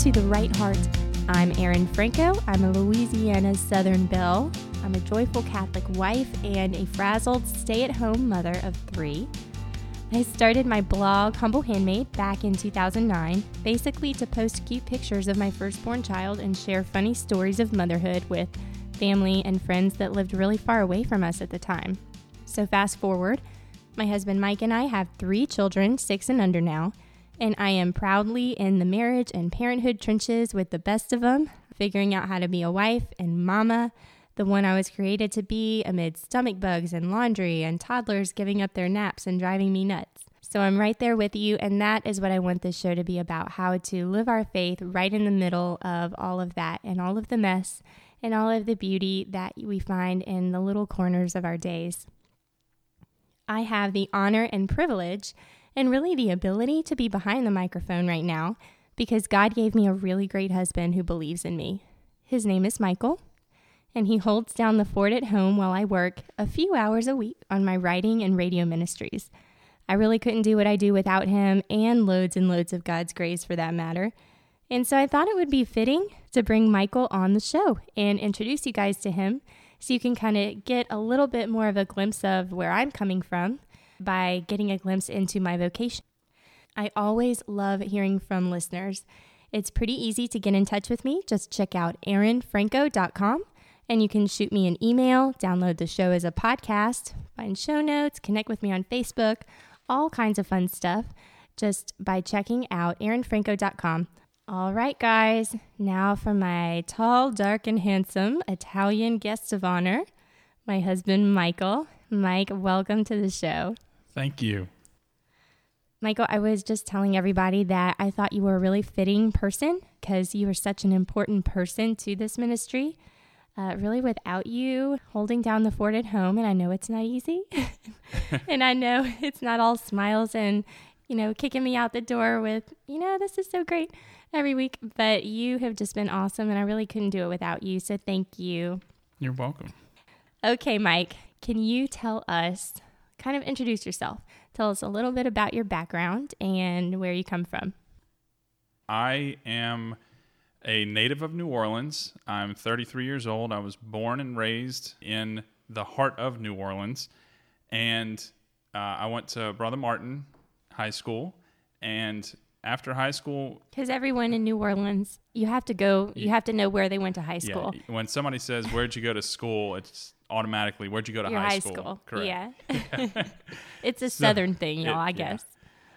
to The Right Heart. I'm Erin Franco. I'm a Louisiana Southern Belle. I'm a joyful Catholic wife and a frazzled stay at home mother of three. I started my blog, Humble Handmaid, back in 2009, basically to post cute pictures of my firstborn child and share funny stories of motherhood with family and friends that lived really far away from us at the time. So, fast forward, my husband Mike and I have three children, six and under now, and I am proudly in the marriage and parenthood trenches with the best of them, figuring out how to be a wife and mama the one I was created to be amid stomach bugs and laundry and toddlers giving up their naps and driving me nuts. So I'm right there with you, and that is what I want this show to be about how to live our faith right in the middle of all of that and all of the mess and all of the beauty that we find in the little corners of our days. I have the honor and privilege, and really the ability to be behind the microphone right now because God gave me a really great husband who believes in me. His name is Michael and he holds down the fort at home while I work a few hours a week on my writing and radio ministries. I really couldn't do what I do without him and loads and loads of God's grace for that matter. And so I thought it would be fitting to bring Michael on the show and introduce you guys to him so you can kind of get a little bit more of a glimpse of where I'm coming from by getting a glimpse into my vocation. I always love hearing from listeners. It's pretty easy to get in touch with me. Just check out erinfranco.com and you can shoot me an email, download the show as a podcast, find show notes, connect with me on Facebook, all kinds of fun stuff just by checking out erinfranco.com. All right, guys, now for my tall, dark, and handsome Italian guest of honor, my husband, Michael. Mike, welcome to the show. Thank you. Michael, I was just telling everybody that I thought you were a really fitting person because you were such an important person to this ministry uh, really without you holding down the fort at home. And I know it's not easy. and I know it's not all smiles and, you know, kicking me out the door with, you know, this is so great every week. But you have just been awesome. And I really couldn't do it without you. So thank you. You're welcome. Okay, Mike, can you tell us, kind of introduce yourself? Tell us a little bit about your background and where you come from. I am a native of New Orleans. I'm 33 years old. I was born and raised in the heart of New Orleans. And uh, I went to Brother Martin High School. And after high school, because everyone in New Orleans, you have to go, you have to know where they went to high school. Yeah, when somebody says, Where'd you go to school? It's automatically, Where'd you go to high, high, school? school? Correct. Yeah. it's a Southern thing, y'all, it, I guess.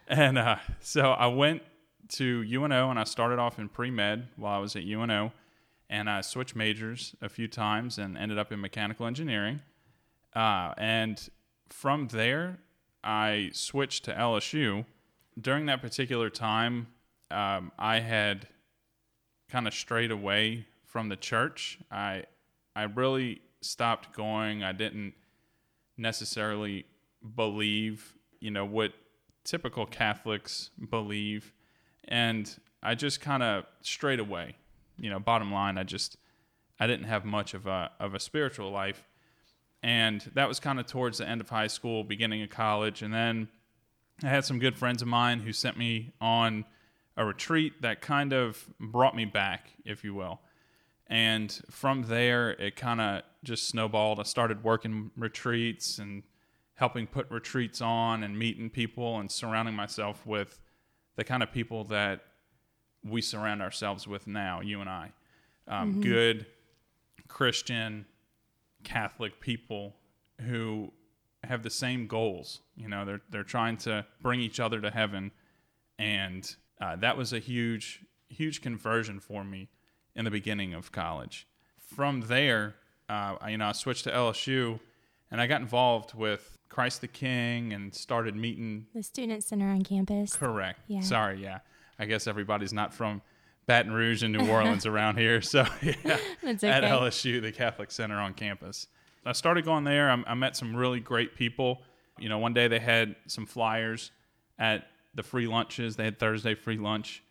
Yeah. And uh, so I went to UNO and I started off in pre med while I was at UNO. And I switched majors a few times and ended up in mechanical engineering. Uh, and from there, I switched to LSU. During that particular time, um, I had kind of strayed away from the church. I I really stopped going. I didn't necessarily believe, you know, what typical Catholics believe and I just kind of straight away, you know, bottom line, I just I didn't have much of a of a spiritual life, and that was kind of towards the end of high school, beginning of college, and then I had some good friends of mine who sent me on a retreat that kind of brought me back, if you will. And from there, it kind of just snowballed. I started working retreats and helping put retreats on and meeting people and surrounding myself with the kind of people that we surround ourselves with now, you and I. Um, mm-hmm. Good Christian, Catholic people who have the same goals. You know, they're they're trying to bring each other to heaven, and uh, that was a huge huge conversion for me in the beginning of college. From there, uh, I, you know, I switched to LSU, and I got involved with Christ the King and started meeting the student center on campus. Correct. Yeah. Sorry, yeah. I guess everybody's not from Baton Rouge and New Orleans around here, so yeah. Okay. At LSU, the Catholic Center on campus. I started going there. I, I met some really great people. You know, one day they had some flyers at the free lunches. They had Thursday free lunch,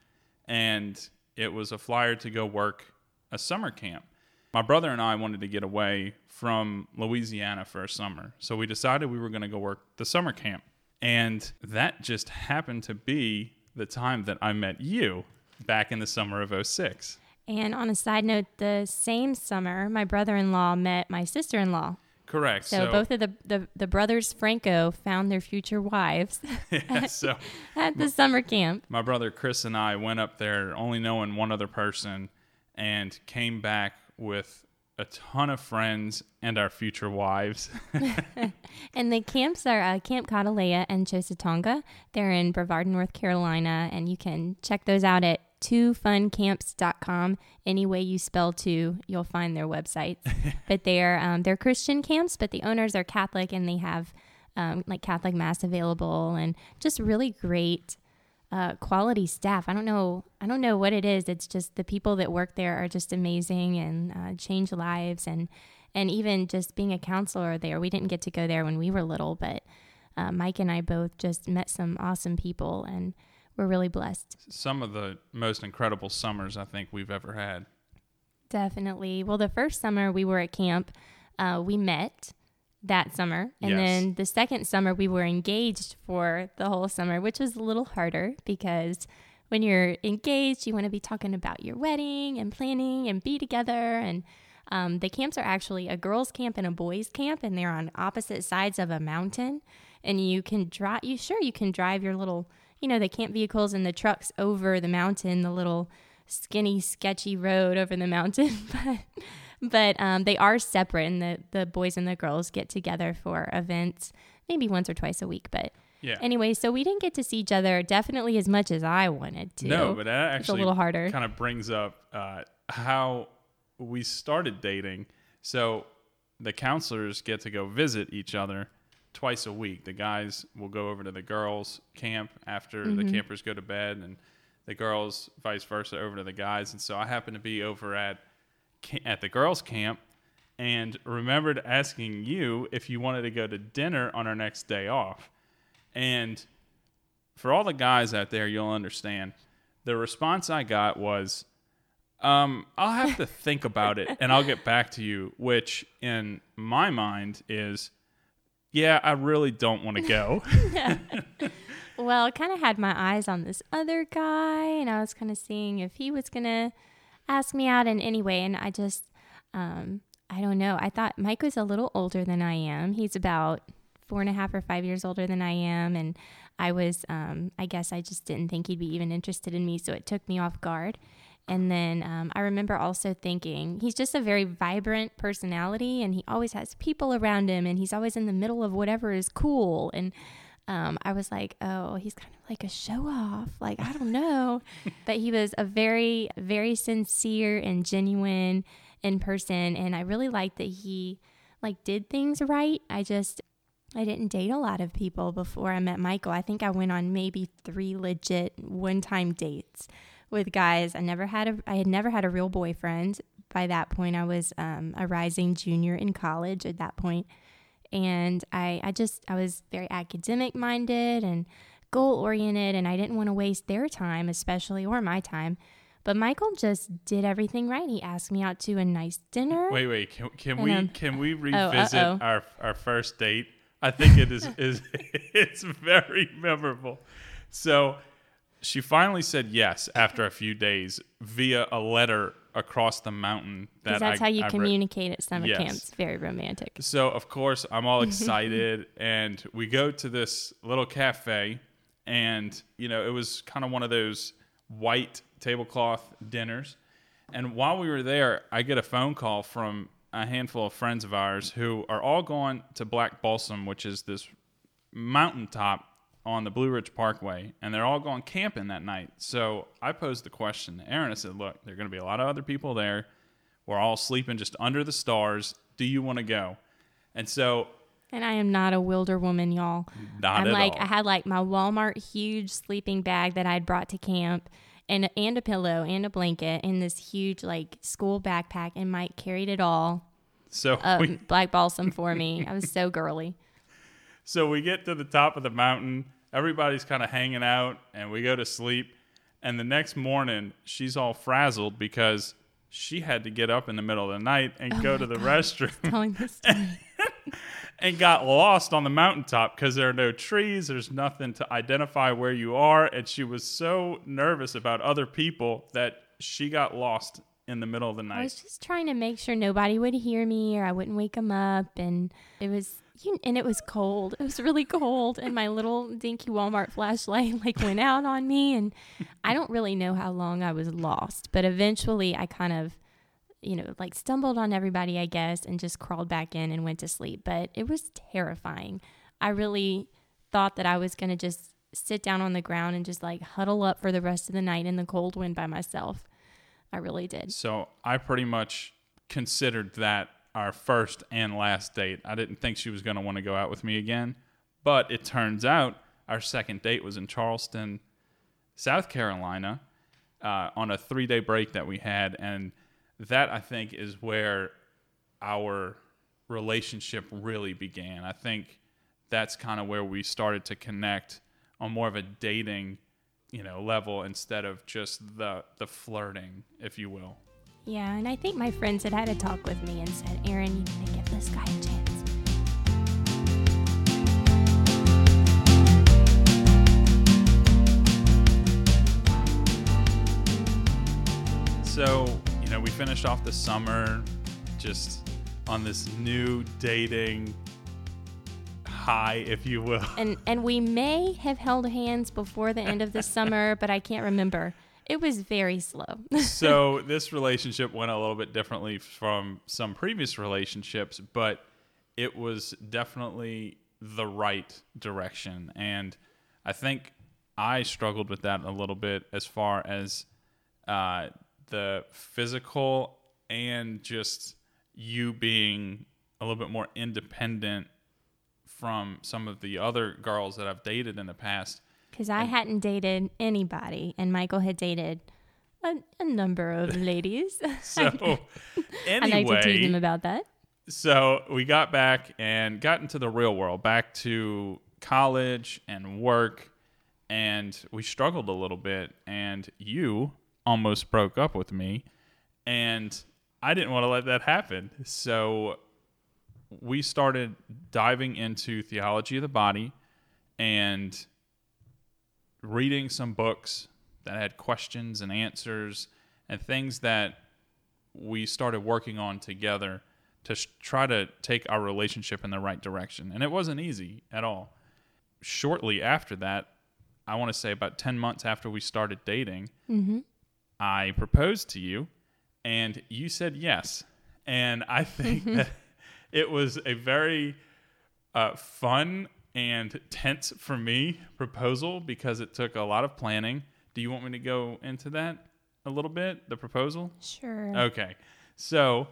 and it was a flyer to go work a summer camp my brother and I wanted to get away from Louisiana for a summer. So we decided we were going to go work the summer camp. And that just happened to be the time that I met you. back in the summer of 06. And on a side note, the same summer, my brother in law met my sister in law. Correct. So, both of the, the, the brothers Franco found their future wives yeah, so at the summer camp. my brother Chris and I went up there only knowing one other person and came back with a ton of friends and our future wives. And the camps are uh, Camp Kahdalea and Chosatonga. They're in Brevard, North Carolina, and you can check those out at twofuncamps.com. Any way you spell two, you'll find their websites. but they're um, they're Christian camps, but the owners are Catholic, and they have um, like Catholic mass available, and just really great uh, quality staff. I don't know. I don't know what it is. It's just the people that work there are just amazing and uh, change lives. And and even just being a counselor there, we didn't get to go there when we were little, but uh, Mike and I both just met some awesome people, and we're really blessed. Some of the most incredible summers I think we've ever had. Definitely. Well, the first summer we were at camp, uh, we met that summer. And Yes. then the second summer we were engaged for the whole summer, which was a little harder because when you're engaged, you want to be talking about your wedding and planning and be together. And um, the camps are actually a girls' camp and a boys' camp, and they're on opposite sides of a mountain. And you can drive, you sure you can drive your little, you know, the camp vehicles and the trucks over the mountain, the little skinny, sketchy road over the mountain. but but um, they are separate, and the, the boys and the girls get together for events maybe once or twice a week. But Yeah. anyway, so we didn't get to see each other definitely as much as I wanted to. No, but that it's a little harder. kind of brings up uh, how we started dating. So the counselors get to go visit each other twice a week. The guys will go over to the girls' camp after Mm-hmm. the campers go to bed, and the girls, vice versa, over to the guys. And so I happened to be over at at the girls' camp. And remembered asking you if you wanted to go to dinner on our next day off. And for all the guys out there, you'll understand. The response I got was, um, I'll have to think about it and I'll get back to you, which in my mind is, yeah, I really don't want to go. Well, I kind of had my eyes on this other guy, and I was kind of seeing if he was gonna ask me out in any way. And I just, um, I don't know. I thought Mike was a little older than I am. He's about four and a half or five years older than I am, and I was, um, I guess, I just didn't think he'd be even interested in me, so it took me off guard. And then um, I remember also thinking he's just a very vibrant personality, and he always has people around him, and he's always in the middle of whatever is cool. And um, I was like, oh, he's kind of like a show off. Like, I don't know. but he was a very, very sincere and genuine in person. And I really liked that he like did things right. I just, I didn't date a lot of people before I met Michael. I think I went on maybe three legit one time dates with guys. I never had a, I had never had a real boyfriend. By that point, I was um, a rising junior in college at that point and I, I just I was very academic minded and goal oriented and I didn't want to waste their time especially or my time but Michael just did everything right he asked me out to a nice dinner wait, wait, can, can we um, can we revisit uh-oh. our our first date? I think it is is it's very memorable. So she finally said yes after a few days via a letter across the mountain. because That that's I, how you I communicate at summer Yes. camps very romantic So of course I'm all excited, and we go to this little cafe, and you know it was kind of one of those white tablecloth dinners. And while we were there, I get a phone call from a handful of friends of ours who are all going to Black Balsam, which is this mountaintop on the Blue Ridge Parkway, and they're all going camping that night. So I posed the question to Erin. I said, "Look, there are going to be a lot of other people there. We're all sleeping just under the stars. Do you want to go?" And so, and I am not a wilder woman y'all not I'm at like all. I had like my Walmart huge sleeping bag that I'd brought to camp and and a pillow and a blanket and this huge like school backpack and Mike carried it all so uh, we black balsam for me. I was so girly. so we get to the top of the mountain. Everybody's kind of hanging out, and we go to sleep. And the next morning, she's all frazzled because she had to get up in the middle of the night and oh go to the restroom. Telling this story. and got lost on the mountaintop because there are no trees. There's nothing to identify where you are. And she was so nervous about other people that she got lost in the middle of the night. I was just trying to make sure nobody would hear me or I wouldn't wake them up. And it was, you, and it was cold. It was really cold. And my little dinky Walmart flashlight like went out on me. And I don't really know how long I was lost, but eventually I kind of, you know, like stumbled on everybody, I guess, and just crawled back in and went to sleep. But it was terrifying. I really thought that I was going to just sit down on the ground and just like huddle up for the rest of the night in the cold wind by myself. I really did. So I pretty much considered that our first and last date. I didn't think she was going to want to go out with me again, but it turns out our second date was in Charleston, South Carolina, uh, on a three day break that we had. And that I think is where our relationship really began. I think that's kind of where we started to connect on more of a dating you know level instead of just the the flirting if you will Yeah, and I think my friends had had a talk with me and said, Erin, you need to give this guy a chance. so you know we finished off the summer just on this new dating high if you will And and we may have held hands before the end of the summer, but I can't remember. It was very slow. so this relationship went a little bit differently from some previous relationships, but it was definitely the right direction. And I think I struggled with that a little bit as far as uh, the physical and just you being a little bit more independent from some of the other girls that I've dated in the past. Because I hadn't dated anybody, and Michael had dated a, a number of ladies. So anyway, I like to tease him about that. so we got back and got into the real world, back to college and work, and we struggled a little bit. And you almost broke up with me, and I didn't want to let that happen. So we started diving into theology of the body and reading some books that had questions and answers and things that we started working on together to sh- try to take our relationship in the right direction. And it wasn't easy at all. Shortly after that, I want to say about 10 months after we started dating, I proposed to you and you said yes. And I think that it was a very uh, fun and tense for me proposal because it took a lot of planning. Do you want me to go into that a little bit? The proposal? Sure. Okay. So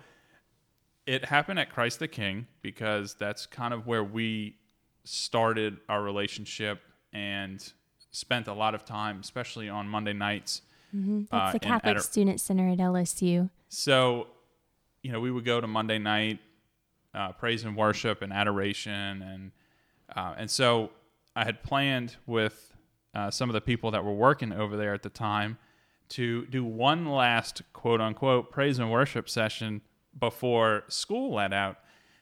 it happened at Christ the King because that's kind of where we started our relationship and spent a lot of time, especially on Monday nights. That's uh, the Catholic Adder- Student Center at LSU. So, you know, we would go to Monday night uh, praise and worship and adoration, and uh, and so I had planned with uh, some of the people that were working over there at the time to do one last quote unquote praise and worship session before school let out,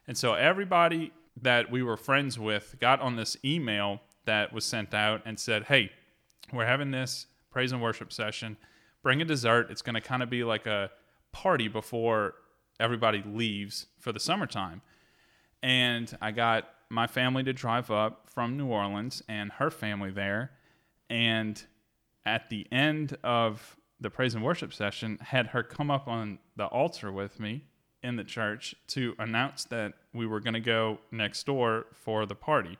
and so everybody that we were friends with got on this email that was sent out and said, "Hey, we're having this praise and worship session. Bring a dessert. It's going to kind of be like a party before everybody leaves for the summertime. And I got my family to drive up from New Orleans and her family there. And at the end of the praise and worship session, had her come up on the altar with me in the church to announce that we were going to go next door for the party.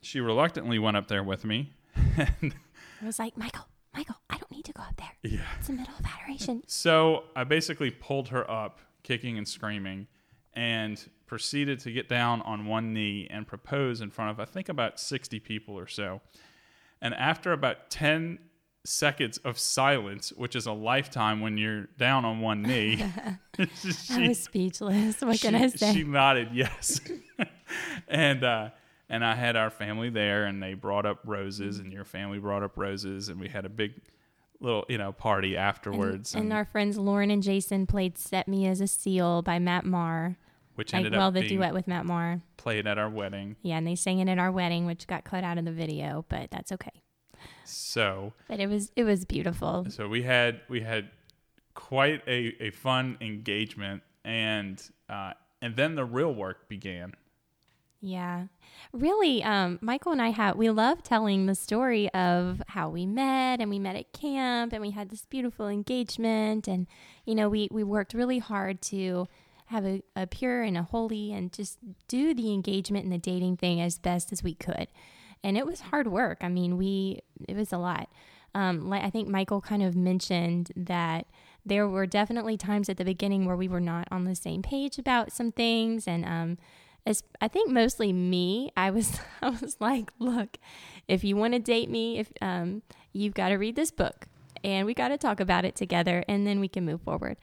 She reluctantly went up there with me. and I was like, Michael, Michael, I don't need to go up there. yeah. It's the middle of adoration. So I basically pulled her up, kicking and screaming, and proceeded to get down on one knee and propose in front of, I think, about 60 people or so. And after about 10 seconds of silence, which is a lifetime when you're down on one knee, I she, was speechless. What she, can I say? she nodded yes. and, uh, and I had our family there, and they brought up roses, and your family brought up roses, and we had a big little, you know, party and, afterwards. and our friends Lauren and Jason played "Set Me as a Seal" by Matt Maher. Which Like, ended well, up the duet with Matt Maher. played at our wedding. Yeah, and they sang it at our wedding, which got cut out of the video, but that's okay. So But it was it was beautiful. so we had we had quite a, a fun engagement and uh, and then the real work began. Yeah. Really, um, Michael and I have, we love telling the story of how we met and we met at camp and we had this beautiful engagement. And, you know, we, we worked really hard to have a, a pure and a holy and just do the engagement and the dating thing as best as we could. And it was hard work. I mean, we, it was a lot. Um, like I think Michael kind of mentioned that there were definitely times at the beginning where we were not on the same page about some things. And, um, as I think mostly me, I was I was like, look, if you want to date me, if um, you've got to read this book, and we got to talk about it together, and then we can move forward.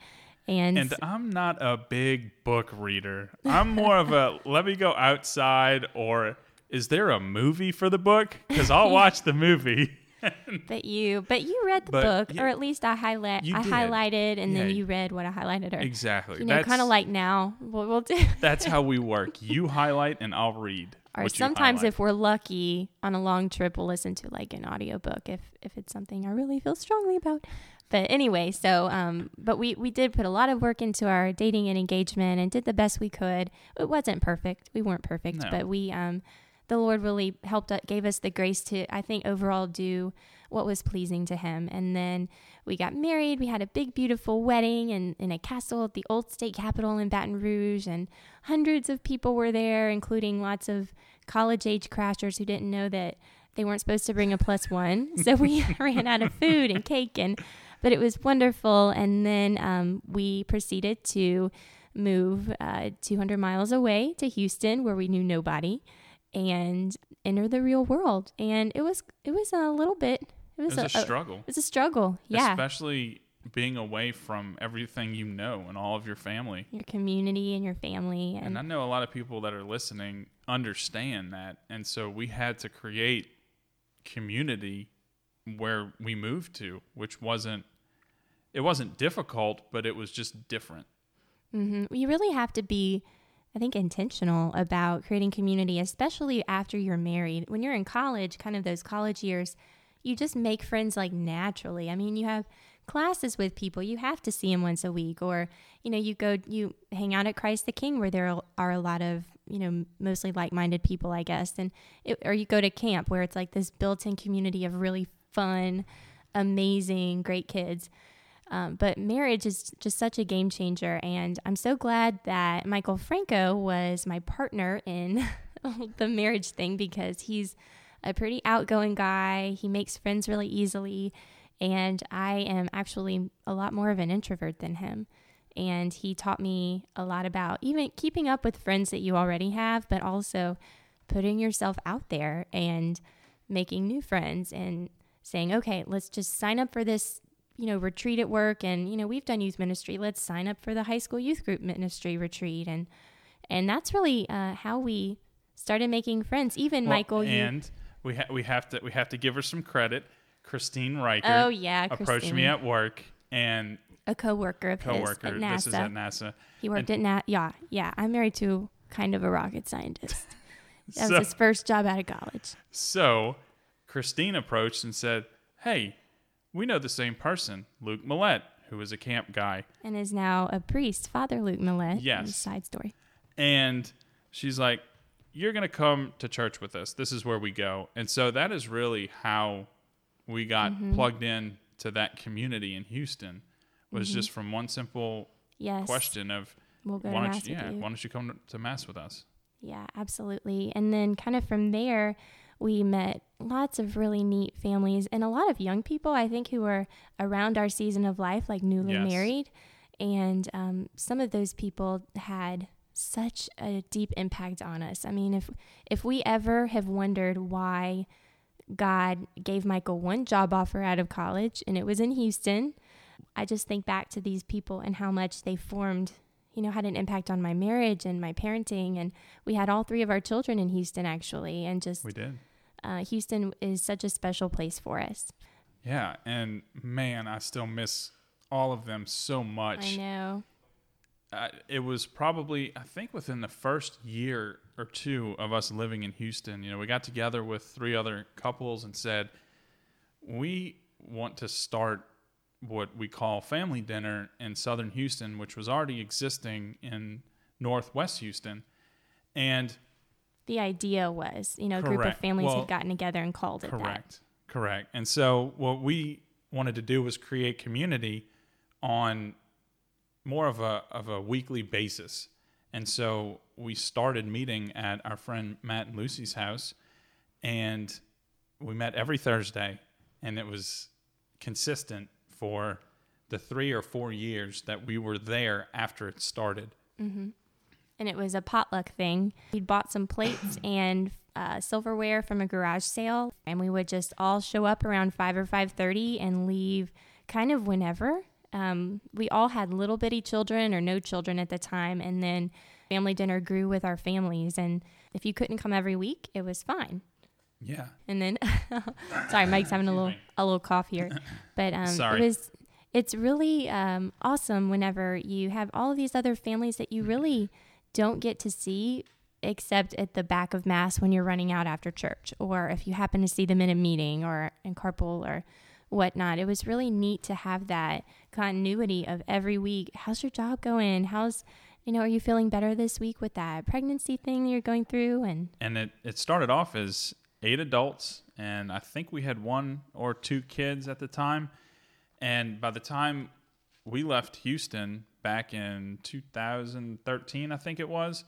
And, And I'm not a big book reader. I'm more of a let me go outside or is there a movie for the book? Because I'll watch the movie. but you but you read the But book, yeah, or at least I highlight I did. highlighted, and then you read what I highlighted, or exactly. you know, kind of like now what we'll do. that's how we work. You highlight and I'll read. Or sometimes if we're lucky on a long trip, we'll listen to like an audiobook if if it's something I really feel strongly about. But anyway, so um but we we did put a lot of work into our dating and engagement and did the best we could. It wasn't perfect. We weren't perfect, No. but we um the Lord really helped us, gave us the grace to I think overall do what was pleasing to him. And then we got married. We had a big beautiful wedding in, in a castle at the old state capitol in Baton Rouge and hundreds of people were there, including lots of college age crashers who didn't know that they weren't supposed to bring a plus one. So we ran out of food and cake and but it was wonderful. And then um, we proceeded to move uh, 200 miles away to Houston, where we knew nobody, and enter the real world. And it was it was a little bit it it was, was a, a, struggle. it was a struggle. Yeah, Especially being away from everything you know and all of your family. your community and your family and And I know a lot of people that are listening understand that. And so we had to create community where we moved to, which wasn't it wasn't difficult, but it was just different. hmm You really have to be, I think, intentional about creating community, especially after you're married. When you're in college, kind of those college years, you just make friends like naturally. I mean, you have classes with people, you have to see them once a week, or, you know, you go, you hang out at Christ the King where there are a lot of, you know, mostly like minded people, I guess. And, it, or you go to camp where it's like this built in community of really fun, amazing, great kids. Um, but marriage is just such a game changer. And I'm so glad that Michael Franco was my partner in the marriage thing because he's a pretty outgoing guy. He makes friends really easily. And I am actually a lot more of an introvert than him. And he taught me a lot about even keeping up with friends that you already have, but also putting yourself out there and making new friends and saying, okay, let's just sign up for this you know, retreat at work and, you know, we've done youth ministry. Let's sign up for the high school youth group ministry retreat. And, and that's really uh, how we started making friends. Even Well, Michael, you, and we ha- we have to we have to give her some credit. Christine Riker oh yeah, approached Christine, me at work and a coworker of coworker. his at NASA. This is at NASA. he worked at NASA. Yeah. Yeah. I'm married to kind of a rocket scientist. That So- was his first job out of college. So Christine approached and said, Hey, we know the same person, Luke Millette, who was a camp guy. And is now a priest, Father Luke Millette. Yes. Side story. And she's like, You're going to come to church with us. This is where we go. And so that is really how we got Mm-hmm. plugged in to that community in Houston, was just from one simple Yes. question of, We'll go why don't you, yeah, you. why don't you come to mass with us? Yeah, absolutely. And then kind of from there, we met lots of really neat families and a lot of young people, I think, who were around our season of life, like newly Yes. married. And um, some of those people had such a deep impact on us. I mean, if if we ever have wondered why God gave Michael one job offer out of college and it was in Houston, I just think back to these people and how much they formed, you know, had an impact on my marriage and my parenting. And we had all three of our children in Houston actually. And just We did. uh, Houston is such a special place for us. Yeah. And man, I still miss all of them so much. I know. uh, it was probably I think within the first year or two of us living in Houston, you know, we got together with three other couples and said we want to start what we call family dinner in southern Houston, which was already existing in northwest Houston. And the idea was, you know, a group of families Well, had gotten together and called it that. Correct. Correct. And so what we wanted to do was create community on more of a of a weekly basis. And so we started meeting at our friend Matt and Lucy's house and we met every Thursday and it was consistent for the 3 or 4 years that we were there after it started. Mm-hmm. and it was a potluck thing. We'd bought some plates and uh, silverware from a garage sale, and we would just all show up around five or five thirty and leave kind of whenever. Um, we all had little bitty children or no children at the time, and then family dinner grew with our families. And if you couldn't come every week, it was fine. Yeah. And then, sorry, Mike's having a little a little cough here, but um, Sorry. it was it's really um, awesome whenever you have all of these other families that you really don't get to see except at the back of mass when you're running out after church, or if you happen to see them in a meeting or in carpool or whatnot. It was really neat to have that continuity of every week. How's your job going? How's you know, are you feeling better this week with that pregnancy thing you're going through? And and it, it started off as eight adults and i think we had one or two kids at the time. And by the time we left houston back in 2013 i think it was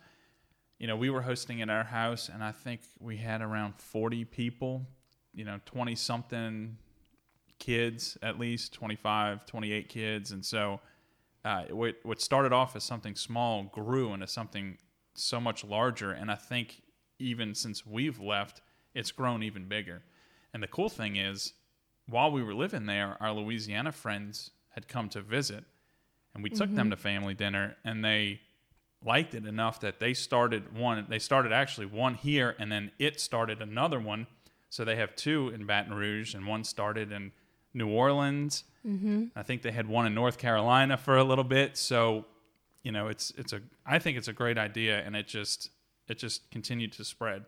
you know we were hosting at our house and i think we had around 40 people you know 20 something kids at least 25 28 kids. And so uh, what, what started off as something small grew into something so much larger. And i think even since we've left it's grown even bigger. And the cool thing is while we were living there our louisiana friends had come to visit and we took them to family dinner and they liked it enough that they started one they started actually one here and then it started another one. So they have two in baton rouge and one started in new orleans. Mm-hmm. i think they had one in north carolina for a little bit. So you know it's it's a i think it's a great idea and it just it just continued to spread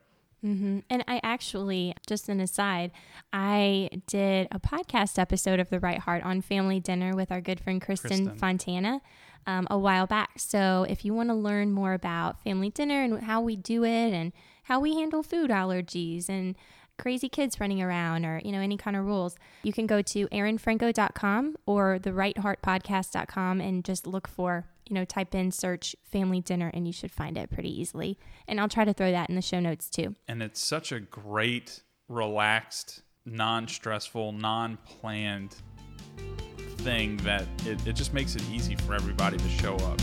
And I actually, just an aside, I did a podcast episode of The Right Heart on family dinner with our good friend Kristen, Kristen. Fontana um, a while back. So if you want to learn more about family dinner and how we do it and how we handle food allergies and crazy kids running around or you know any kind of rules you can go to erinfranco.com or the rightheartpodcast.com and just look for you know type in search family dinner and you should find it pretty easily. And i'll try to throw that in the show notes too. And it's such a great relaxed non-stressful non-planned thing that it, it just makes it easy for everybody to show up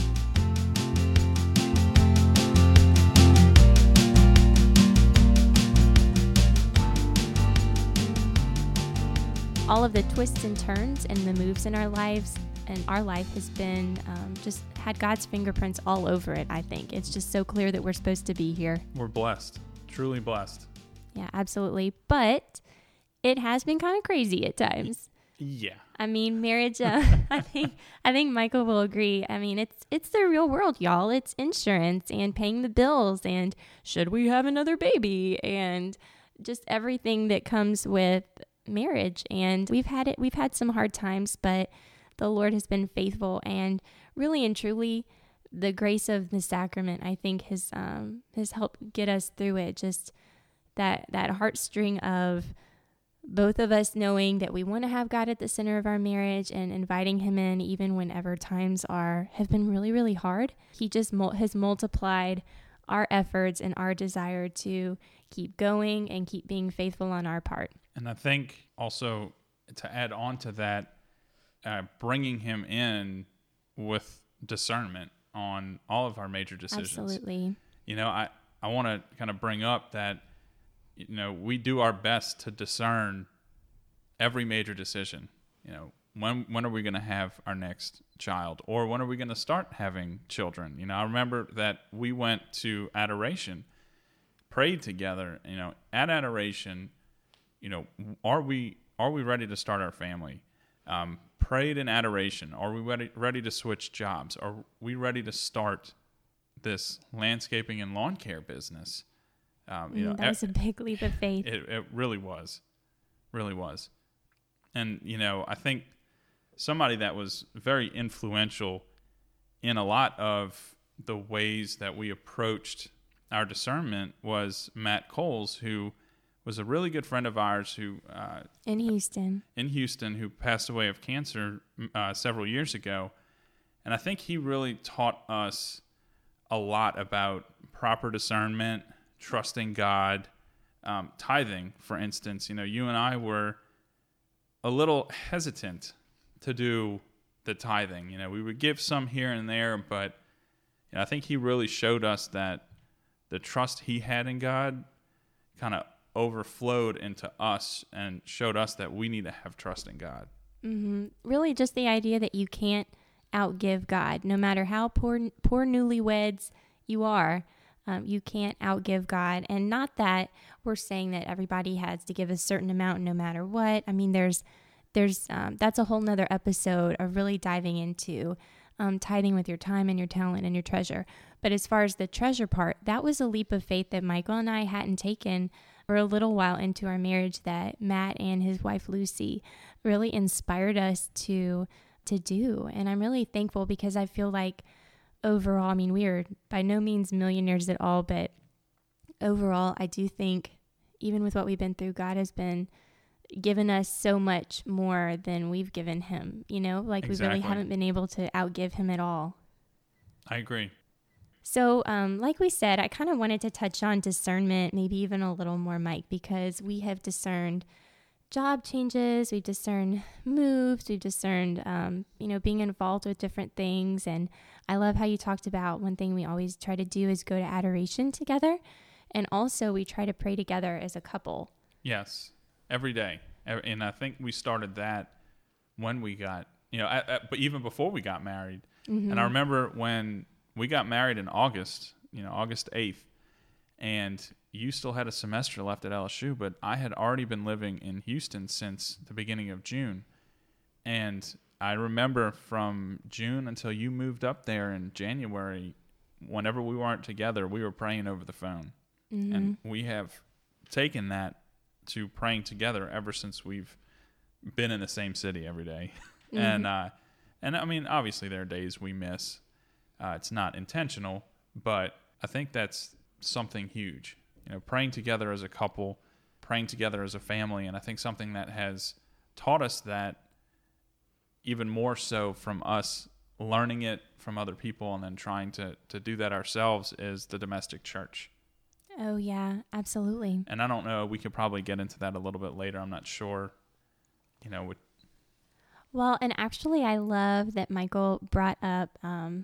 all of the twists and turns and the moves in our lives and our life has been um, just had God's fingerprints all over it. I think it's just so clear that we're supposed to be here. we're blessed truly blessed Yeah, absolutely. But it has been kind of crazy at times. yeah I mean, marriage. Uh, I think I think Michael will agree. I mean, it's it's the real world, y'all. It's insurance and paying the bills and should we have another baby and just everything that comes with marriage. And we've had it. We've had some hard times, but the Lord has been faithful and really and truly. The grace of the sacrament, I think, has um, has helped get us through it. Just that that heartstring of both of us knowing that we want to have God at the center of our marriage and inviting him in even whenever times are have been really really hard. He just mul- has multiplied our efforts and our desire to keep going and keep being faithful on our part. And I think also to add on to that, uh, bringing him in with discernment on all of our major decisions. Absolutely. You know, I, I want to kind of bring up that, you know, we do our best to discern every major decision. You know, when when are we going to have our next child, or when are we going to start having children? You know, I remember that we went to adoration, prayed together. You know, at adoration, you know, are we are we ready to start our family? Um, prayed in adoration? Are we ready, ready to switch jobs? Are we ready to start this landscaping and lawn care business? Um, you mm, know, that was a big leap of faith. It, it really was, really was, and you know, I think somebody that was very influential in a lot of the ways that we approached our discernment was Matt Coles, who was a really good friend of ours who uh, in Houston in Houston who passed away of cancer uh, several years ago, and I think he really taught us a lot about proper discernment, trusting God, um, tithing. For instance, you know, you and I were a little hesitant to do the tithing. You know, we would give some here and there, but you know, I think he really showed us that the trust he had in God kind of overflowed into us and showed us that we need to have trust in God. Mm-hmm. Really, just the idea that you can't outgive God, no matter how poor, poor newlyweds you are. Um, you can't outgive God, and not that we're saying that everybody has to give a certain amount no matter what. I mean, there's, there's, um, that's a whole nother episode of really diving into um, tithing with your time and your talent and your treasure. But as far as the treasure part, that was a leap of faith that Michael and I hadn't taken for a little while into our marriage that Matt and his wife Lucy really inspired us to to do. And I'm really thankful because I feel like overall, I mean, we are by no means millionaires at all, but overall, I do think even with what we've been through, God has been given us so much more than we've given him. You know, like exactly. we really haven't been able to outgive him at all. I agree. So, um, like we said, I kind of wanted to touch on discernment, maybe even a little more, Mike, because we have discerned job changes, we've discerned moves, we've discerned, um, you know, being involved with different things. And I love how you talked about one thing we always try to do is go to adoration together. And also, we try to pray together as a couple. Yes, every day. And I think we started that when we got, you know, but even before we got married. Mm-hmm. And I remember when we got married in August, you know, August 8th, and you still had a semester left at LSU, but I had already been living in Houston since the beginning of June. And I remember from June until you moved up there in January, whenever we weren't together, we were praying over the phone. Mm-hmm. And we have taken that to praying together ever since we've been in the same city every day. Mm-hmm. and uh, and I mean, obviously there are days we miss uh, it's not intentional, but I think that's something huge. You know, praying together as a couple, praying together as a family, and I think something that has taught us that even more so from us learning it from other people and then trying to, to do that ourselves is the domestic church. Oh, yeah, absolutely. And I don't know, we could probably get into that a little bit later. I'm not sure, you know. well, and actually, I love that Michael brought up um,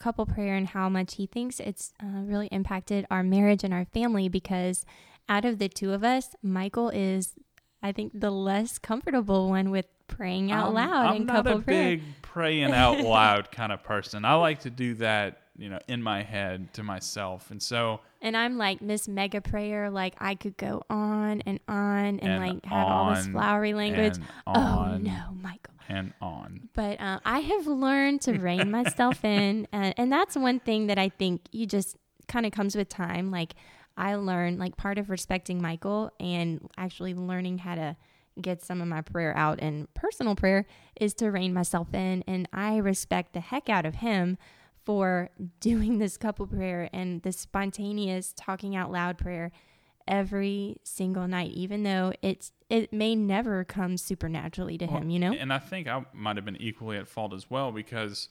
couple prayer and how much he thinks it's uh, really impacted our marriage and our family because out of the two of us, Michael is, I think, the less comfortable one with praying out loud I'm not couple a prayer. big praying out loud kind of person. I like to do that, you know, in my head to myself, and so. And I'm like Miss Mega Prayer, like I could go on and on and, and like have all this flowery language. oh no, Michael and on. But uh, I have learned to rein myself in, and, and that's one thing that I think you just kind of comes with time. Like I learned, like part of respecting Michael and actually learning how to get some of my prayer out in personal prayer is to rein myself in, and I respect the heck out of him for doing this couple prayer and the spontaneous talking out loud prayer every single night, even though it's it may never come supernaturally to well, him, you know. And I think I might have been equally at fault as well because,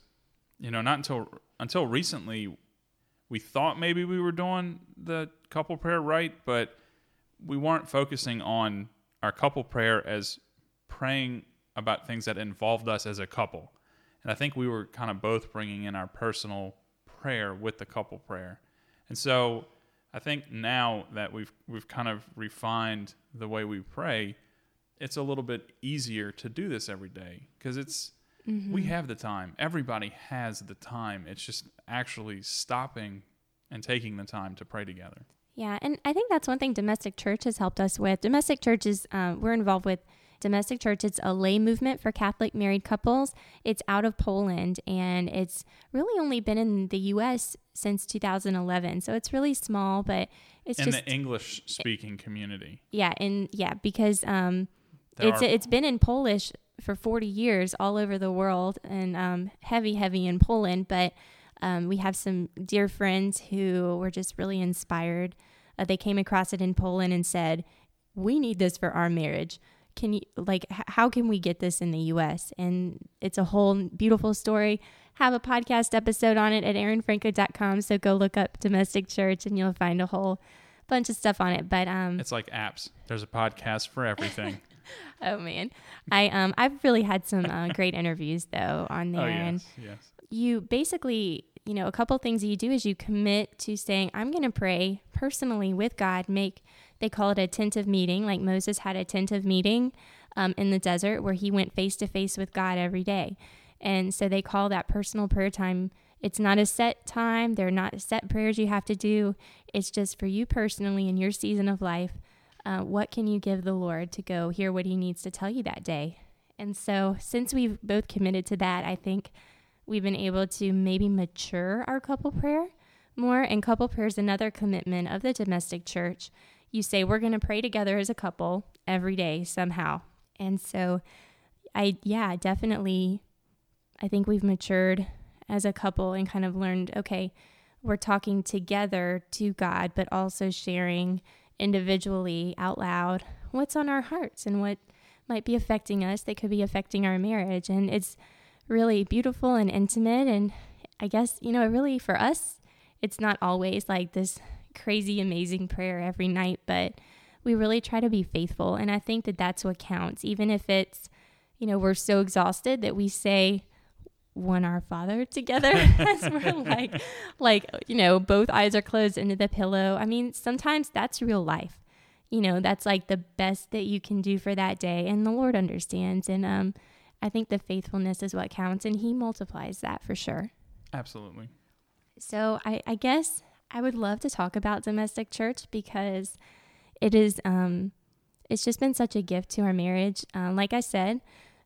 you know, not until until recently, we thought maybe we were doing the couple prayer right, but we weren't focusing on our couple prayer as praying about things that involved us as a couple. And I think we were kind of both bringing in our personal prayer with the couple prayer. And so I think now that we've we've kind of refined the way we pray, it's a little bit easier to do this every day because it's mm-hmm. we have the time. Everybody has the time. It's just actually stopping and taking the time to pray together. Yeah, and I think that's one thing domestic church has helped us with. Domestic churches, um, we're involved with Domestic Church, it's a lay movement for Catholic married couples. It's out of Poland and it's really only been in the US since 2011. So it's really small, but it's in just the English speaking community. yeah, and yeah, because um it's are- it's been in Polish for 40 years all over the world and um, heavy, heavy in Poland. But um, we have some dear friends who were just really inspired. Uh, they came across it in Poland and said, "We need this for our marriage. Can you like h- how can we get this in the U.S.?" And it's a whole beautiful story. Have a podcast episode on it at erinfranco.com. So go look up domestic church and you'll find a whole bunch of stuff on it. But um, It's like apps. There's a podcast for everything. Oh man, I um I've really had some uh, great interviews though on there, oh and yes, yes. you basically you know a couple things that you do is you commit to saying I'm going to pray personally with God. Make they call it a tent of meeting, like Moses had a tent of meeting um, in the desert where he went face to face with God every day, and so they call that personal prayer time. It's not a set time. They're not set prayers you have to do. It's just for you personally in your season of life uh, what can you give the Lord to go hear what He needs to tell you that day? And so, since we've both committed to that, I think we've been able to maybe mature our couple prayer more. And couple prayer is another commitment of the domestic church. You say, We're going to pray together as a couple every day somehow. And so, I, yeah, definitely, I think we've matured as a couple and kind of learned, okay, we're talking together to God, but also sharing individually out loud what's on our hearts and what might be affecting us that could be affecting our marriage. And it's really beautiful and intimate. And I guess, you know, really for us, it's not always like this crazy, amazing prayer every night, but we really try to be faithful. And I think that that's what counts, even if it's, you know, we're so exhausted that we say, one our father together as we're like like you know both eyes are closed into the pillow i mean sometimes that's real life you know that's like the best that you can do for that day and the lord understands and um i think the faithfulness is what counts and he multiplies that for sure Absolutely. so i i guess i would love to talk about domestic church because it is um it's just been such a gift to our marriage um, like i said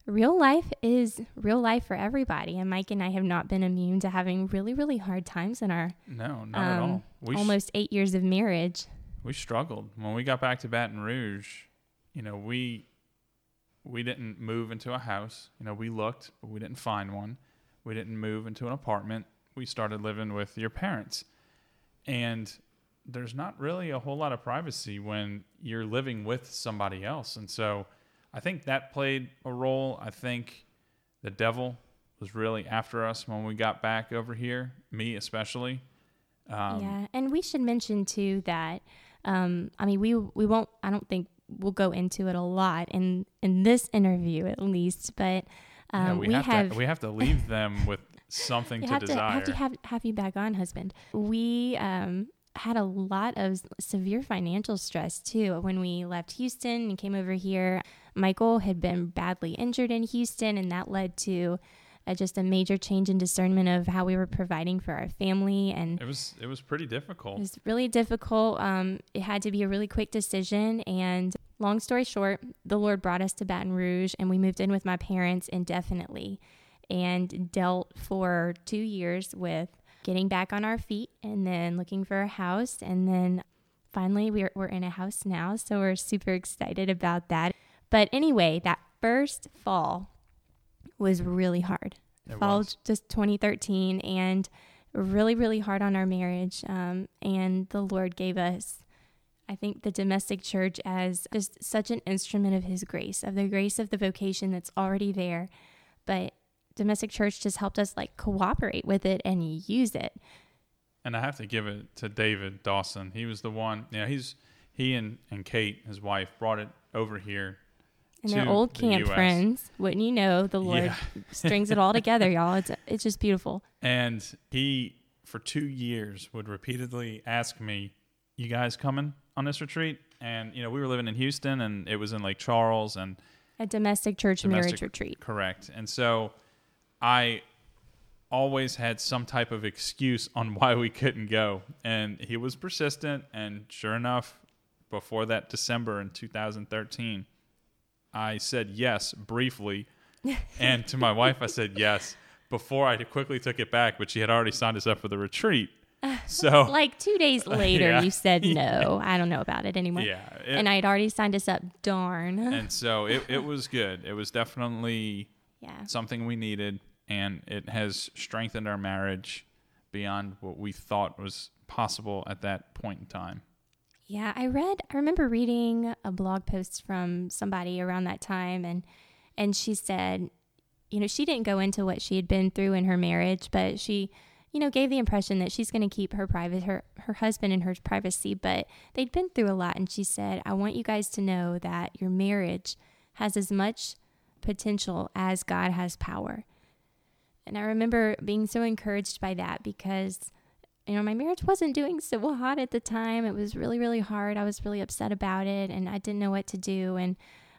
real life is real life for everybody and mike and i have not been immune to having really really hard times in our No, not at um, all. We sh- almost eight years of marriage we struggled when we got back to Baton Rouge. You know, we we didn't move into a house. You know, we looked, but we didn't find one. We didn't move into an apartment. We started living with your parents, and there's not really a whole lot of privacy when you're living with somebody else. And so, I think that played a role. I think the devil was really after us when we got back over here. Me especially. Um, yeah and we should mention too that um i mean we we won't i don't think we'll go into it a lot in in this interview at least but um yeah, we, we have, have to we have to leave them with something You to have to have to have have you back on, husband. We um had a lot of severe financial stress too when we left Houston and came over here. Michael had been badly injured in Houston, and that led to uh, just a major change in discernment of how we were providing for our family and it was it was pretty difficult. it was really difficult. Um, it had to be a really quick decision. And long story short, the Lord brought us to Baton Rouge and we moved in with my parents indefinitely and dealt for two years with getting back on our feet and then looking for a house. And then finally, we're, we're in a house now. So we're super excited about that. But anyway, that first fall was really hard It fall was. just 2013 and really really hard on our marriage um, and the lord gave us i think the domestic church as just such an instrument of his grace of the grace of the vocation that's already there but domestic church just helped us like cooperate with it and use it And I have to give it to David Dawson. He was the one. You know, he's he and and Kate, his wife, brought it over here. and they're old the camp US. friends wouldn't you know the lord Yeah. strings it all together y'all it's it's just beautiful And he, for two years, would repeatedly ask me, "You guys coming on this retreat?" And you know, we were living in Houston, and it was in Lake Charles, and a domestic church Domestic- marriage retreat Correct. And so I always had some type of excuse on why we couldn't go. And he was persistent. And sure enough, before that December in 2013, I said yes briefly, and to my wife I said yes before I quickly took it back. But she had already signed us up for the retreat. So Like two days later, Yeah. you said no. I don't know about it anymore. yeah, it- and I had already signed us up. Darn. and so it, it was good. It was definitely yeah. something we needed, and it has strengthened our marriage beyond what we thought was possible at that point in time. Yeah, I read I remember reading a blog post from somebody around that time and and she said, you know, she didn't go into what she had been through in her marriage, but she, you know, gave the impression that she's going to keep her private her her husband in her privacy, but they'd been through a lot and she said, "I want you guys to know that your marriage has as much potential as God has power." And I remember being so encouraged by that because you know, my marriage wasn't doing so hot at the time. It was really, really hard. I was really upset about it and I didn't know what to do. And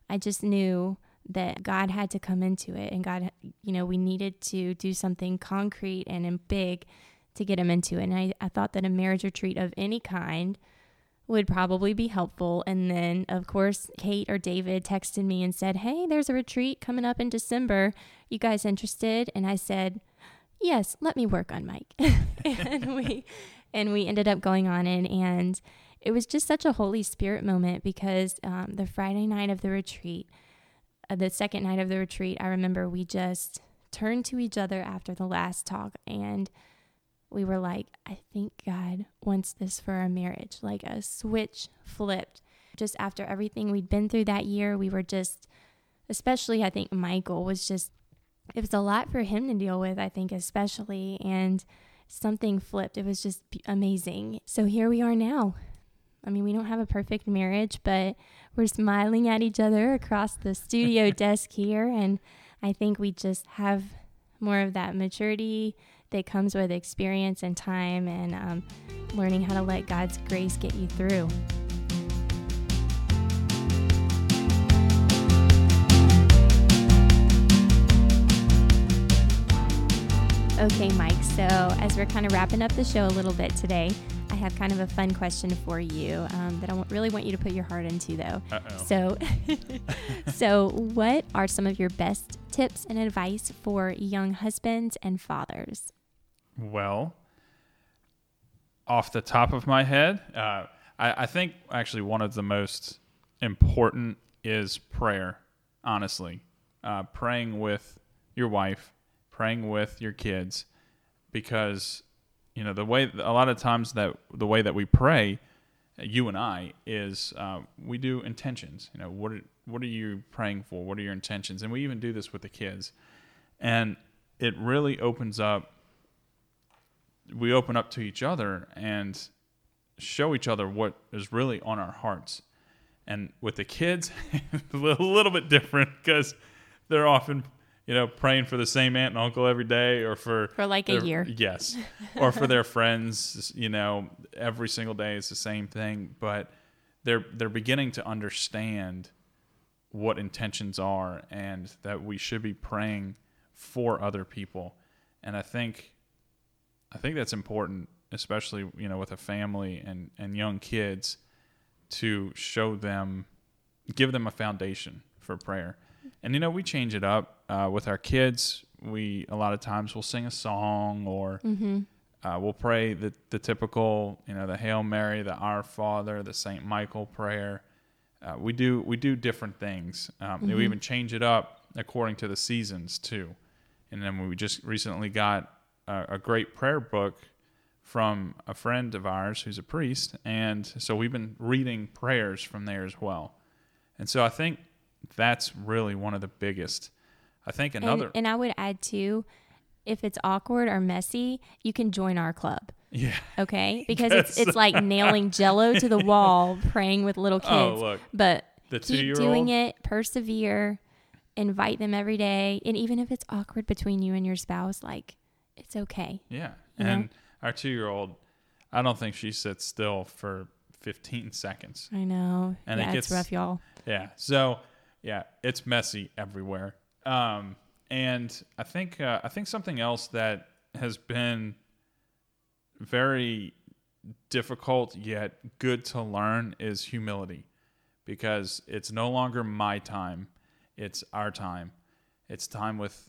I just knew that God had to come into it and God, you know, we needed to do something concrete and big to get him into it. And I, I thought that a marriage retreat of any kind would probably be helpful. And then, of course, Kate or David texted me and said, Hey, there's a retreat coming up in December. You guys interested? And I said, Yes, let me work on Mike. and we and we ended up going on it and it was just such a Holy Spirit moment because um, the Friday night of the retreat, uh, the second night of the retreat, I remember we just turned to each other after the last talk and we were like, I think God wants this for our marriage. Like a switch flipped. Just after everything we'd been through that year, we were just, especially, I think Michael was just, it was a lot for him to deal with, I think, especially. And something flipped. It was just amazing. So here we are now. I mean, we don't have a perfect marriage, but we're smiling at each other across the studio desk here. And I think we just have more of that maturity that comes with experience and time and um, learning how to let God's grace get you through. Okay, Mike. So, as we're kind of wrapping up the show a little bit today, I have kind of a fun question for you um, that I really want you to put your heart into, though. Uh-oh. So, so what are some of your best tips and advice for young husbands and fathers? Well, off the top of my head, uh, I, I think actually one of the most important is prayer. Honestly, uh, praying with your wife, praying with your kids, because you know the way a lot of times that the way that we pray, you and I, is uh, we do intentions. You know, what are, what are you praying for? What are your intentions? And we even do this with the kids, and it really opens up we open up to each other and show each other what is really on our hearts. And with the kids, a little, bit different because they're often, you know, praying for the same aunt and uncle every day or for For like a year. Yes. or for their friends, you know, every single day is the same thing, but they're they're beginning to understand what intentions are and that we should be praying for other people. And I think I think that's important, especially, you know, with a family and, and young kids to show them give them a foundation for prayer. And you know, we change it up uh, with our kids. We a lot of times we'll sing a song or Mm-hmm. uh, we'll pray the the typical, you know, the Hail Mary, the Our Father, the Saint Michael prayer. Uh, we do we do different things. Um, We even change it up according to the seasons too. And then we just recently got a, a great prayer book from a friend of ours who's a priest, and so we've been reading prayers from there as well. And so I think that's really one of the biggest. I think another. And, and I would add too, if it's awkward or messy, you can join our club. yeah. Okay, because it's it's like nailing Jello to the wall, praying with little oh, kids. Oh, look. but The keep doing it. Persevere. Invite them every day, and even if it's awkward between you and your spouse, like it's okay. Yeah. You know? And our two year old, I don't think she sits still for 15 seconds. I know. And it gets- rough, y'all. Yeah. So, yeah, it's messy everywhere. Um, and I think uh, I think something else that has been very difficult yet good to learn is humility because it's no longer my time. It's our time. It's time with,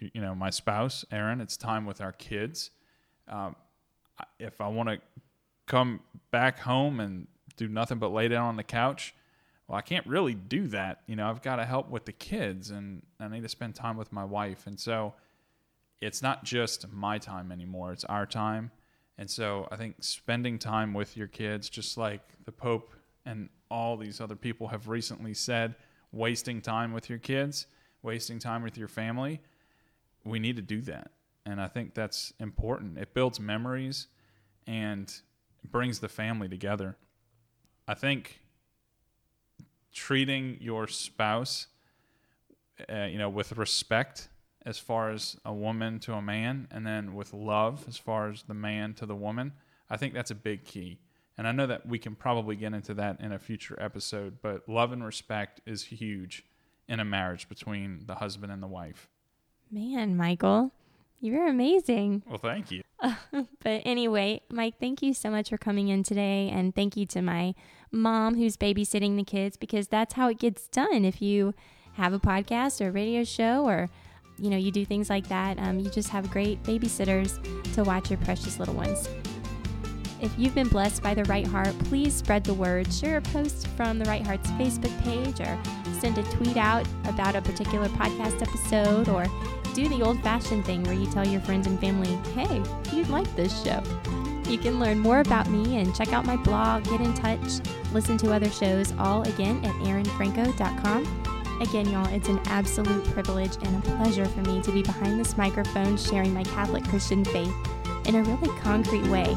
you know, my spouse, Erin. It's time with our kids. Um, if I want to come back home and do nothing but lay down on the couch, well, I can't really do that. You know, I've got to help with the kids and I need to spend time with my wife. And so it's not just my time anymore, it's our time. And so I think spending time with your kids, just like the Pope and all these other people have recently said, wasting time with your kids, wasting time with your family, we need to do that. And I think that's important. It builds memories and brings the family together. I think treating your spouse, uh, you know, with respect as far as a woman to a man, and then with love as far as the man to the woman, I think that's a big key. And I know that we can probably get into that in a future episode, but love and respect is huge in a marriage between the husband and the wife. Man, Michael, you're amazing. Well, thank you. but anyway, Mike, thank you so much for coming in today. And thank you to my mom who's babysitting the kids because that's how it gets done. If you have a podcast or a radio show or you know you do things like that um, you just have great babysitters to watch your precious little ones if you've been blessed by the right heart please spread the word share a post from the right heart's facebook page or send a tweet out about a particular podcast episode or do the old fashioned thing where you tell your friends and family hey you'd like this show you can learn more about me and check out my blog, get in touch, listen to other shows, all again at erinfranco.com. Again, y'all, it's an absolute privilege and a pleasure for me to be behind this microphone sharing my Catholic Christian faith in a really concrete way.